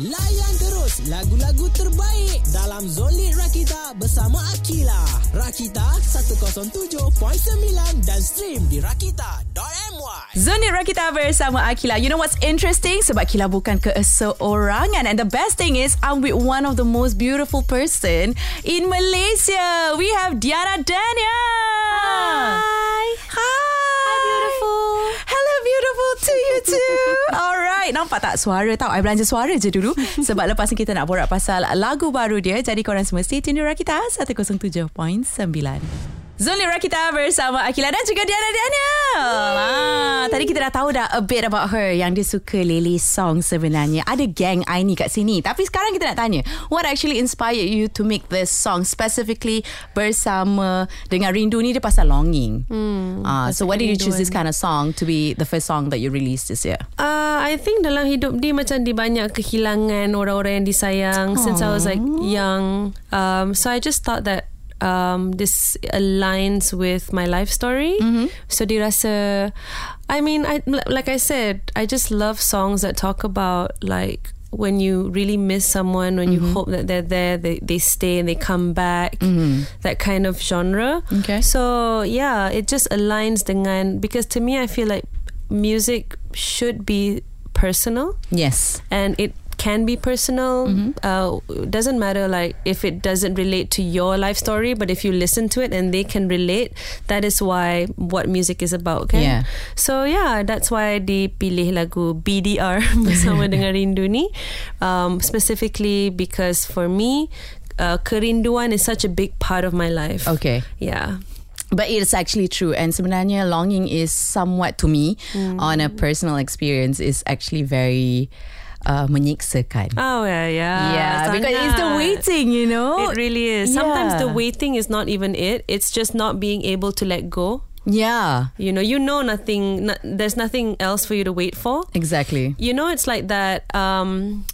Layan terus lagu-lagu terbaik dalam Zolit Rakita bersama Akila. Rakita 107.9 dan stream di rakita.my. Zonit Rakita bersama Akila. You know what's interesting? Sebab Akila bukan ke seorangan. And the best thing is, I'm with one of the most beautiful person in Malaysia. We have Diana Daniel. Hi. Hi. beautiful. Hello, beautiful to you too. Alright, nampak tak suara tau? I belanja suara je dulu. Sebab lepas ni kita nak borak pasal lagu baru dia. Jadi korang semua stay tune di Rakita 107.9. Zonli Rakita bersama Akila dan juga Diana Daniel. Ah, tadi kita dah tahu dah a bit about her yang dia suka Lily song sebenarnya. Ada gang Aini kat sini. Tapi sekarang kita nak tanya, what actually inspired you to make this song specifically bersama dengan Rindu ni dia pasal longing. Hmm, ah, so why did you choose this kind of song to be the first song that you released this year? Uh, I think dalam hidup dia macam dia banyak kehilangan orang-orang yang disayang Aww. since I was like young. Um, so I just thought that um, this aligns with my life story. Mm-hmm. So dirasa, I mean, I like I said, I just love songs that talk about like when you really miss someone, when mm-hmm. you hope that they're there, they, they stay and they come back, mm-hmm. that kind of genre. Okay. So yeah, it just aligns dengan because to me, I feel like music should be personal. Yes. And it can be personal. Mm-hmm. Uh, doesn't matter like if it doesn't relate to your life story, but if you listen to it and they can relate, that is why what music is about. Okay? Yeah. So yeah, that's why dipilih lagu BDR bersama dengan Rindu ni. Um, specifically because for me, uh, kerinduan is such a big part of my life. Okay. Yeah. But it's actually true. And sebenarnya longing is somewhat to me mm. on a personal experience is actually very uh, menyiksakan. Oh yeah, yeah, yeah. Sangat. Because it's the waiting, you know. It really is. Sometimes the waiting is not even it. It's just not being able to let go. Yeah. You know, you know nothing. No, there's nothing else for you to wait for. Exactly. You know, it's like that. Um,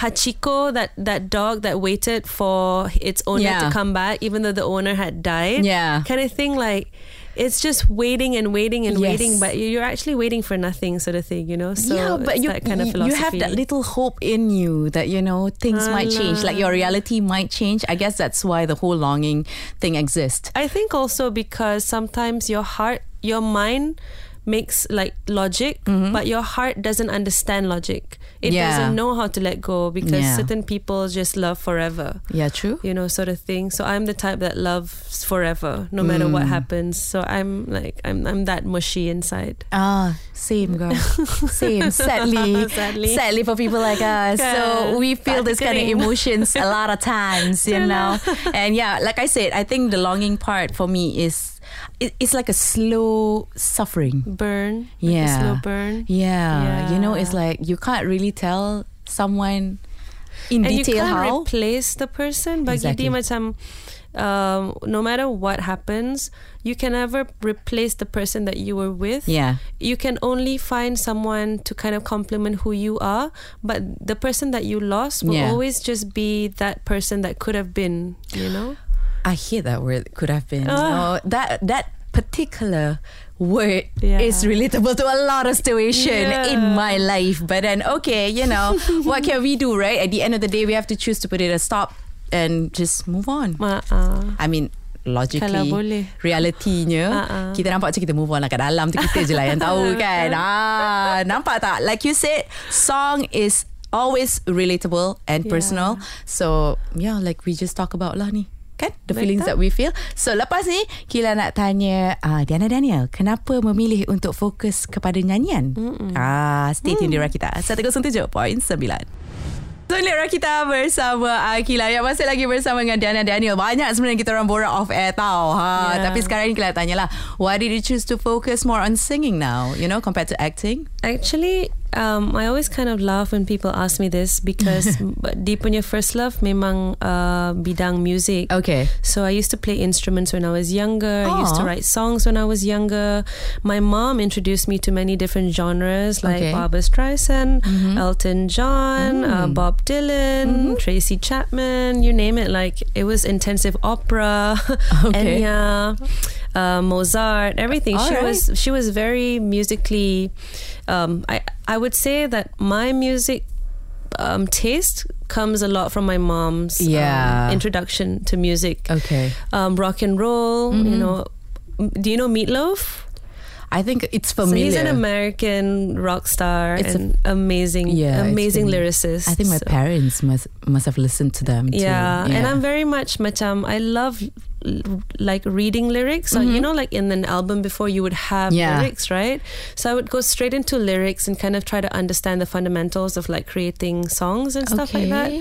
Hachiko, that that dog that waited for its owner yeah. to come back, even though the owner had died. Yeah. Kind of thing. Like it's just waiting and waiting and yes. waiting, but you're actually waiting for nothing, sort of thing, you know. So yeah, but you that kind of philosophy. you have that little hope in you that you know things might change, like your reality might change. I guess that's why the whole longing thing exists. I think also because sometimes your heart, your mind makes like logic, mm-hmm. but your heart doesn't understand logic. It yeah. doesn't know how to let go because yeah. certain people just love forever. Yeah, true. You know, sort of thing. So I'm the type that loves forever, no matter mm. what happens. So I'm like I'm I'm that mushy inside. Ah, same girl. same. Sadly, sadly, sadly for people like us. So we feel this kind of emotions a lot of times, you know. and yeah, like I said, I think the longing part for me is it, it's like a slow suffering burn like yeah slow burn yeah. yeah. you know it's like you can't really tell someone in and detail you can't how replace the person bagi exactly. dia macam um, no matter what happens, you can never replace the person that you were with. Yeah. You can only find someone to kind of complement who you are, but the person that you lost will yeah. always just be that person that could have been, you know? I hear that word could have been. Oh, that that particular word yeah. is relatable to a lot of situation yeah. in my life. But then, okay, you know, what can we do, right? At the end of the day, we have to choose to put it a stop and just move on. Uh-uh. I mean, logically, realitinya, uh-uh. kita nampak macam kita move on lah kat dalam tu kita je lah yang tahu kan. Ah, nampak tak? Like you said, song is always relatable and personal. Yeah. So, yeah, like we just talk about lah ni kan? The Betul. feelings that we feel. So lepas ni Kila nak tanya uh, Diana Daniel kenapa memilih untuk fokus kepada nyanyian? Ah uh, stay tune mm. di Rakita 107.9 Tuan-tuan Rakita bersama Akila. Yang masih lagi bersama dengan Diana Daniel. Banyak sebenarnya kita orang borak off air tau. Ha. yeah. Tapi sekarang ni kita tanya lah Why did you choose to focus more on singing now You know compared to acting? Actually um, I always kind of laugh when people ask me this because deep in your first love memang uh, bidang music. Okay. So I used to play instruments when I was younger. Aww. I used to write songs when I was younger. My mom introduced me to many different genres like okay. Barbra Streisand, mm-hmm. Elton John, mm. uh, Bob Dylan, mm-hmm. Tracy Chapman, you name it. Like it was intensive opera, okay. Enya, uh, Mozart, everything. All she right. was she was very musically um, I I would say that my music um, taste comes a lot from my mom's um, introduction to music. Okay. Um, rock and roll, you know. Do you know Meatloaf? I think it's So familiar. he's an American rock star It's a- and amazing, Yeah, amazing lyricist. I think my So- parents must must have listened to them too. yeah, and I'm very much macam I love like reading lyrics. So you know, like in an album before you would have Mm-hmm. Yeah. lyrics, right? So I would go straight into lyrics and kind of try to understand the fundamentals of like creating songs and stuff like that.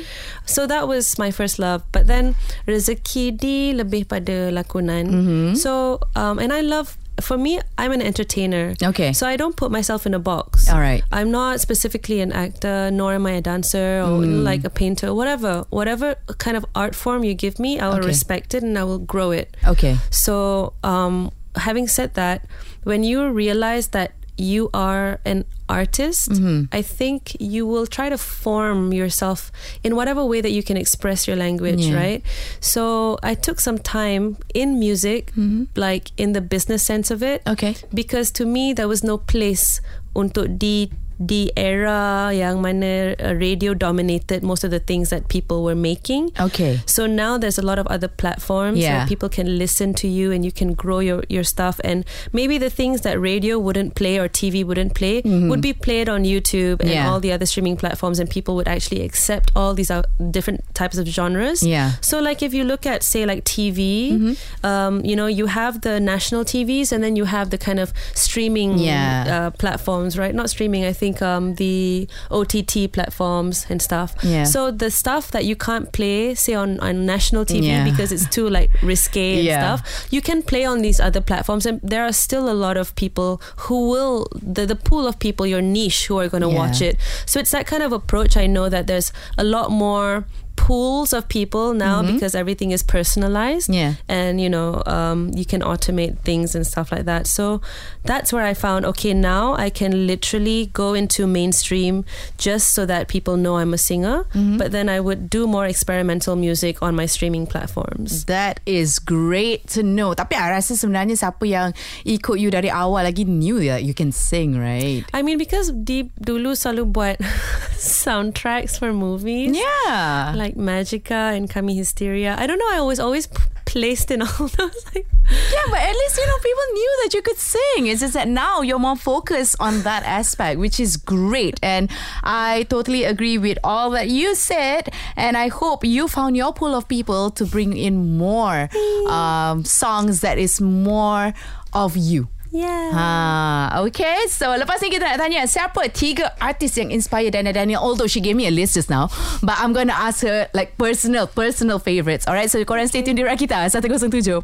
So that was my first love. But then rezeki di lebih pada lakonan. Mm-hmm. So um, and I love. For me, I'm an entertainer. Okay. So I don't put myself in a box. All right. I'm not specifically an actor, nor am I a dancer or Mm. like a painter, whatever. Whatever kind of art form you give me, I will Okay. respect it and I will grow it. Okay. So, um, having said that, when you realize that you are an artist, Mm-hmm. I think you will try to form yourself in whatever way that you can express your language, Yeah. right? So I took some time in music, like in the business sense of it, Mm-hmm. Okay. because to me there was no place untuk di di era yang mana uh, radio dominated most of the things that people were making. Okay. So now there's a lot of other platforms Yeah. where people can listen to you and you can grow your, your stuff. And maybe the things that radio wouldn't play or TV wouldn't play would be played on YouTube and Mm-hmm. Yeah. all the other streaming platforms, and people would actually accept all these uh, different types of genres. Yeah. So, like, if you look at, say, like TV, Mm-hmm. um, you know, you have the national TVs and then you have the kind of streaming Yeah. uh, platforms, right? Not streaming, I think um, the OTT platforms and stuff. Yeah. So, the stuff that you can't play, say, on, on national TV Yeah. because it's too like risque and Yeah. stuff, you can play on these other platforms. And there are still a lot of people who will, the, the pool of people, your niche, who are going to watch it. So, it's that kind of approach. I know that there's a lot more pools of people now because everything is personalized Mm-hmm. Yeah. and you know um, you can automate things and stuff like that so that's where i found okay now i can literally go into mainstream just so that people know i'm a singer Mm-hmm. but then i would do more experimental music on my streaming platforms That is great to know. Tapi I rasa sebenarnya siapa yang ikut you dari awal lagi knew that you can sing, right? I mean because Deep dulu selalu buat soundtracks for movies Yeah. like Magika and Kami Hysteria I don't know I was always p- placed in all those like Yeah, but at least you know people knew that you could sing. It's just that now you're more focused on that aspect, which is great. And I totally agree with all that you said. And I hope you found your pool of people to bring in more um, songs that is more of you. Yeah Ha, okay. So lepas ni kita nak tanya siapa tiga artis yang inspire Dana Daniel. Although she gave me a list just now, but I'm gonna ask her like personal, personal favorites. Alright, so korang stay tune di Rakita 107.9.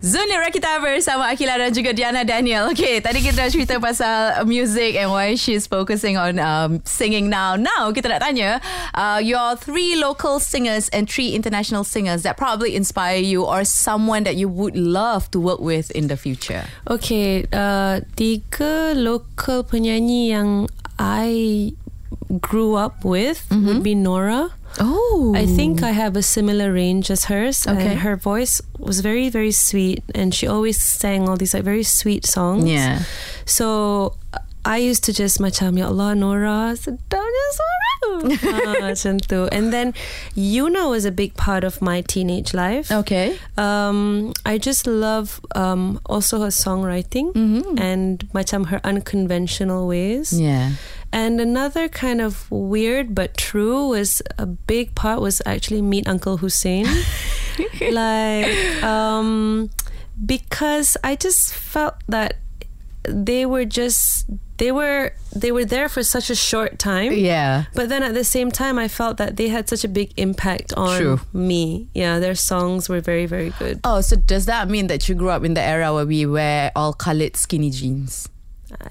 Zuni Rakita bersama Akila dan juga Diana Daniel. Okay, tadi kita dah cerita pasal music and why she's focusing on um, singing now. Now kita nak tanya uh, your three local singers and three international singers that probably inspire you or someone that you would love to work with in the future. Okay, uh, tiga local penyanyi yang I grew up with would be Nora. Oh, I think I have a similar range as hers. Okay. And her voice was very, very sweet. And she always sang all these like very sweet songs. Yeah. So I used to just macam Ya Allah Nora sedapnya suara ah, Macam tu And then Yuna was a big part of my teenage life Okay. um, I just love um, also her songwriting and macam her unconventional ways. Yeah. And another kind of weird but true was a big part was actually Meet Uncle Hussain. like um, because I just felt that they were just they were they were there for such a short time. Yeah. But then at the same time, I felt that they had such a big impact on True. me. Yeah, their songs were very, very good. Oh, so does that mean that you grew up in the era where we wear all coloured skinny jeans?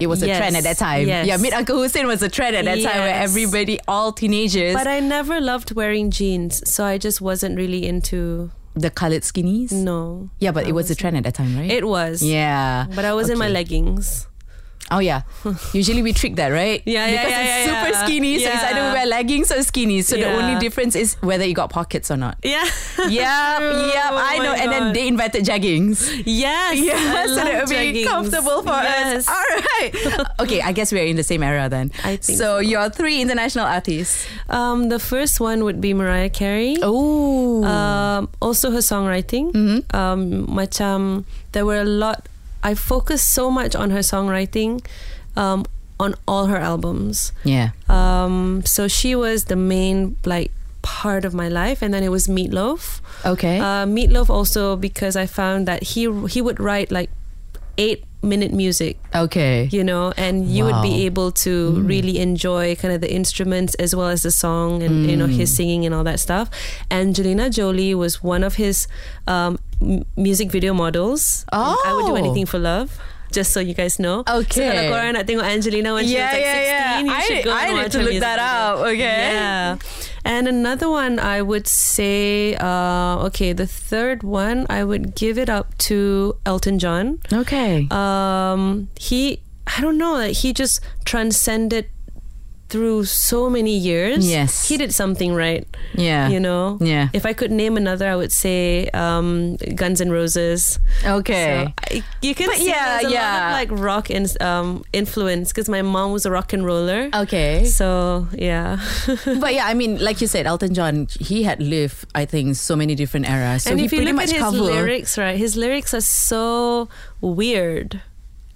It was a trend at that time. Yes. Yeah, Meet Uncle Hussain was a trend at that time where everybody, all teenagers, But I never loved wearing jeans, so I just wasn't really into. the coloured skinnies. No. Yeah, but I it was a wasn't. trend at that time, right? It was. yeah. But I was in my leggings. Oh yeah. Usually we trick that, right? Yeah, yeah, because yeah, it's yeah, super yeah. skinny, so it's either we wear leggings or skinny. So the only difference is whether you got pockets or not. Yeah. Yep, yep. Oh I know. my And then they invited jeggings. Yes. Yeah, so that would be comfortable for yes. us. All right. okay, I guess we're in the same era then. I think so. so. You're three international artists. Um, the first one would be Mariah Carey. Oh. Um, also her songwriting. Mhm. Um, macam there were a lot. I focused so much on her songwriting, um, on all her albums. yeah. Um, so she was the main like part of my life, and then it was Meatloaf. Okay. Uh, Meatloaf also because I found that he he would write like eight minute music okay. you know and you would be able to really enjoy kind of the instruments as well as the song and you know his singing and all that stuff And angelina jolie was one of his um, m- music video models Oh. i would do Oh. anything for love just so you guys know Okay. so kalau korang nak tengok Angelina when she was like 16 you I, should go I and need watch to look that up. Okay. yeah and another one I would say uh, okay the third one I would give it up to Elton John Okay. um he i don't know he just transcended through so many years Yes. he did something right yeah. you know Yeah. if i could name another i would say um guns N' roses Okay. so I, you can But see yeah, there's a yeah. lot of like rock in, um influence because my mom was a rock and roller okay. so yeah but yeah, I mean, like you said, Elton John, he had lived, I think, so many different eras. So and he if you pretty look much at his covered. lyrics right his lyrics are so weird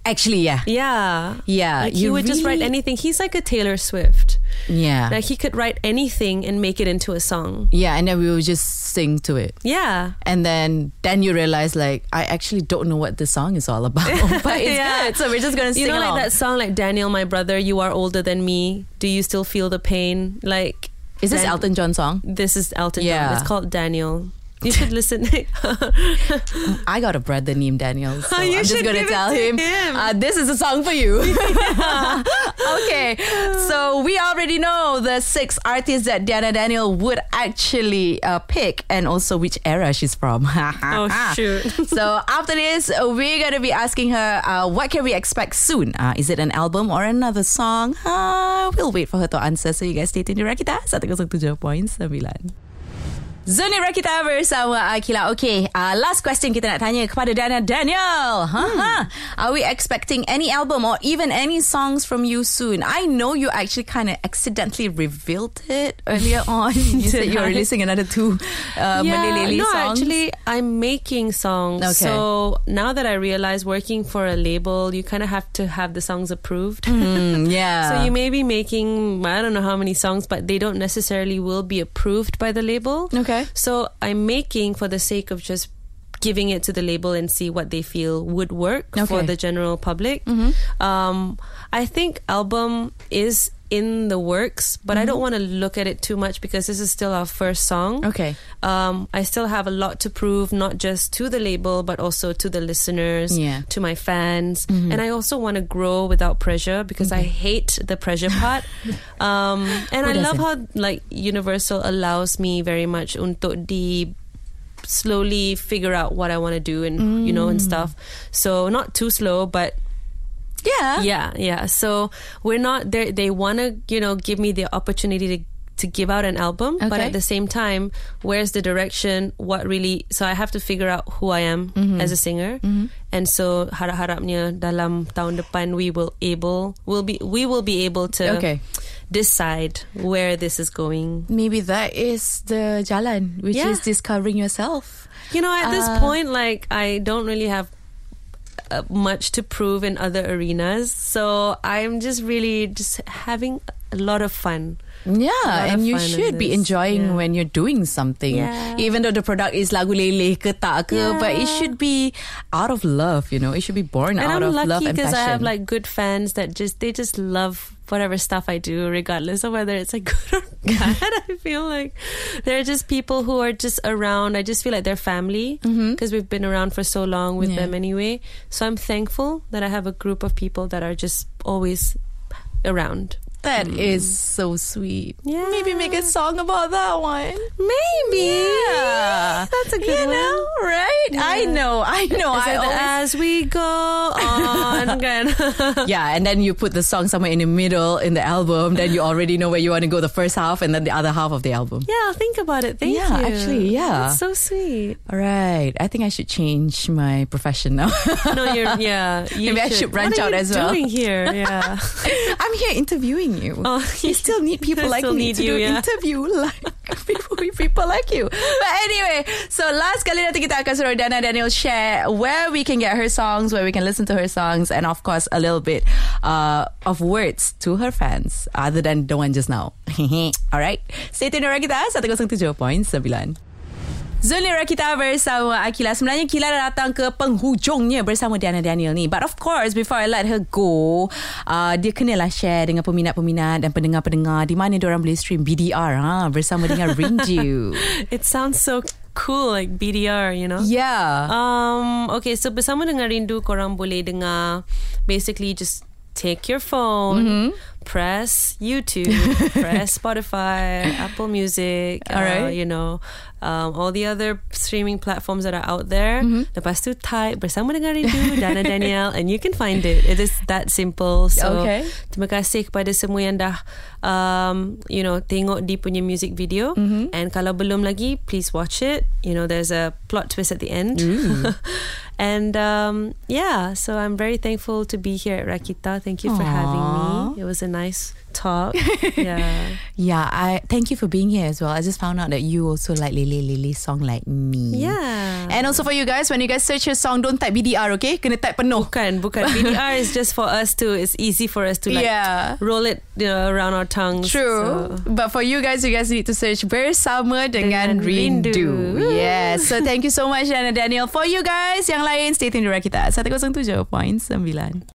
Actually, yeah. yeah Yeah. like he would just write anything he's like a taylor swift Yeah. Like he could write anything and make it into a song. yeah, and then we would just sing to it. Yeah. And then then you realize like I actually don't know what the song is all about. but it's Yeah. good. So we're just gonna sing You know, along. like that song, like Daniel, my brother, you are older than me. Do you still feel the pain? Like, Is this Dan- Elton John song? This is Elton Yeah. John. It's called Daniel. You should listen. I got a brother named Daniel. So I'm just gonna tell him, him. Uh, this is a song for you. okay. So we already know the six artists that Diana Danielle would actually uh, pick and also which era she's from. oh shoot! so after this, we're gonna be asking her, uh, what can we expect soon? Uh, is it an album or another song? Uh, we'll wait for her to answer. So you guys stay tuned di Rakita 107.9. Zoni Rakita bersama Akila. Okay, uh, last question kita nak tanya kepada Dana Danielle. Huh? Hmm. Are we expecting any album or even any songs from you soon? I know you actually kind of accidentally revealed it earlier on. you said you're releasing another two uh, Malay no, songs. actually, I'm making songs. Okay. So now that I realize working for a label, you kind of have to have the songs approved. Mm, yeah. So you may be making I don't know how many songs, but they don't necessarily will be approved by the label. Okay. So I'm making for the sake of just giving it to the label and see what they feel would work for Okay. Mm-hmm. the general public. Um, I think album is in the works, but I don't want to look at it too much because this is still our first song. Mm-hmm. Okay. Um, I still have a lot to prove, not just to the label, but also to the listeners, Yeah. to my fans. Mm-hmm. And I also want to grow without pressure because I hate the pressure part. um, and Who I love how like Universal allows me very much untuk di slowly figure out what I want to do and you know Mm. and stuff. So not too slow, but Yeah. yeah, yeah. So we're not there. They want to, you know, give me the opportunity to to give out an album, but at the same time, where's the direction? What really? So I have to figure out who I am Mm-hmm. as a singer, and so harap-harapnya dalam tahun depan we will able will be we will be able to Okay. decide where this is going. Maybe that is the jalan, which Yeah. is discovering yourself. You know, at this Uh, point, like I don't really have uh, much to prove in other arenas, so I'm just really just having a lot of fun. Yeah, and you should be enjoying yeah. when you're doing something. Yeah. Even though the product is lagu leleh ke tak ke, but it should be out of love, you know. It should be born out of love and out I'm of love lucky and because. I have like good fans that just they just love whatever stuff I do, regardless of whether it's like good or bad. I feel like there are just people who are just around. I just feel like they're family because we've been around for so long with Mm-hmm. Yeah. them anyway. So I'm thankful that I have a group of people that are just always around. That mm. is so sweet. Yeah. Maybe make a song about that one. Maybe. Yeah. That's a good you one. Know, right? Yeah. I know. I know. I always... As we go on. yeah, and then you put the song somewhere in the middle in the album, then you already know where you want to go the first half and then the other half of the album. Yeah, think about it. Thank yeah, you. actually, yeah. That's so sweet. All right. I think I should change my profession now. no, you're, yeah. You Maybe should. I should branch out as well. What are you doing here? Yeah. I'm here interviewing you. Oh, you still need people like me to you, do yeah. interview like people, people like you. But anyway, so last kali nanti kita akan suruh Dana Danielle share where we can get her songs, where we can listen to her songs, and of course a little bit uh, of words to her fans other than the one just now. Alright, stay tuned orang kita 107.9. Zulira kita bersama Akila. Sebenarnya Akila dah datang ke penghujungnya bersama Diana Daniel ni. But of course, before I let her go, uh, dia kenalah share dengan peminat-peminat dan pendengar-pendengar di mana diorang boleh stream BDR ha, bersama dengan Rindu. It sounds so cool like BDR, you know? Yeah. Um, okay, so bersama dengan Rindu, korang boleh dengar basically just take your phone, mm-hmm. press YouTube, press Spotify, Apple Music, all uh, right. you know, um, all the other streaming platforms that are out there. Mm-hmm. Lepas tu type bersama dengan Rindu Dana Danielle and you can find it. It is that simple. So okay. terima kasih kepada semua yang dah um, you know tengok di punya music video mm-hmm. and kalau belum lagi please watch it. You know there's a plot twist at the end. And um, yeah, so I'm very thankful to be here at Rakita. Thank you Aww. for having me. It was a nice talk. yeah. Yeah, I thank you for being here as well. I just found out that you also like Lily Lily song like me. Yeah. And also for you guys, when you guys search your song, don't type BDR, okay? Kena type penuh. Bukan, bukan. BDR is just for us to, it's easy for us to like yeah. roll it you know, around our tongues. True. So. But for you guys, you guys need to search Bersama dengan, dengan Rindu. Rindu. Yes. So thank you so much, Dana Danielle. For you guys yang lain, stay tuned di kita. 107.9.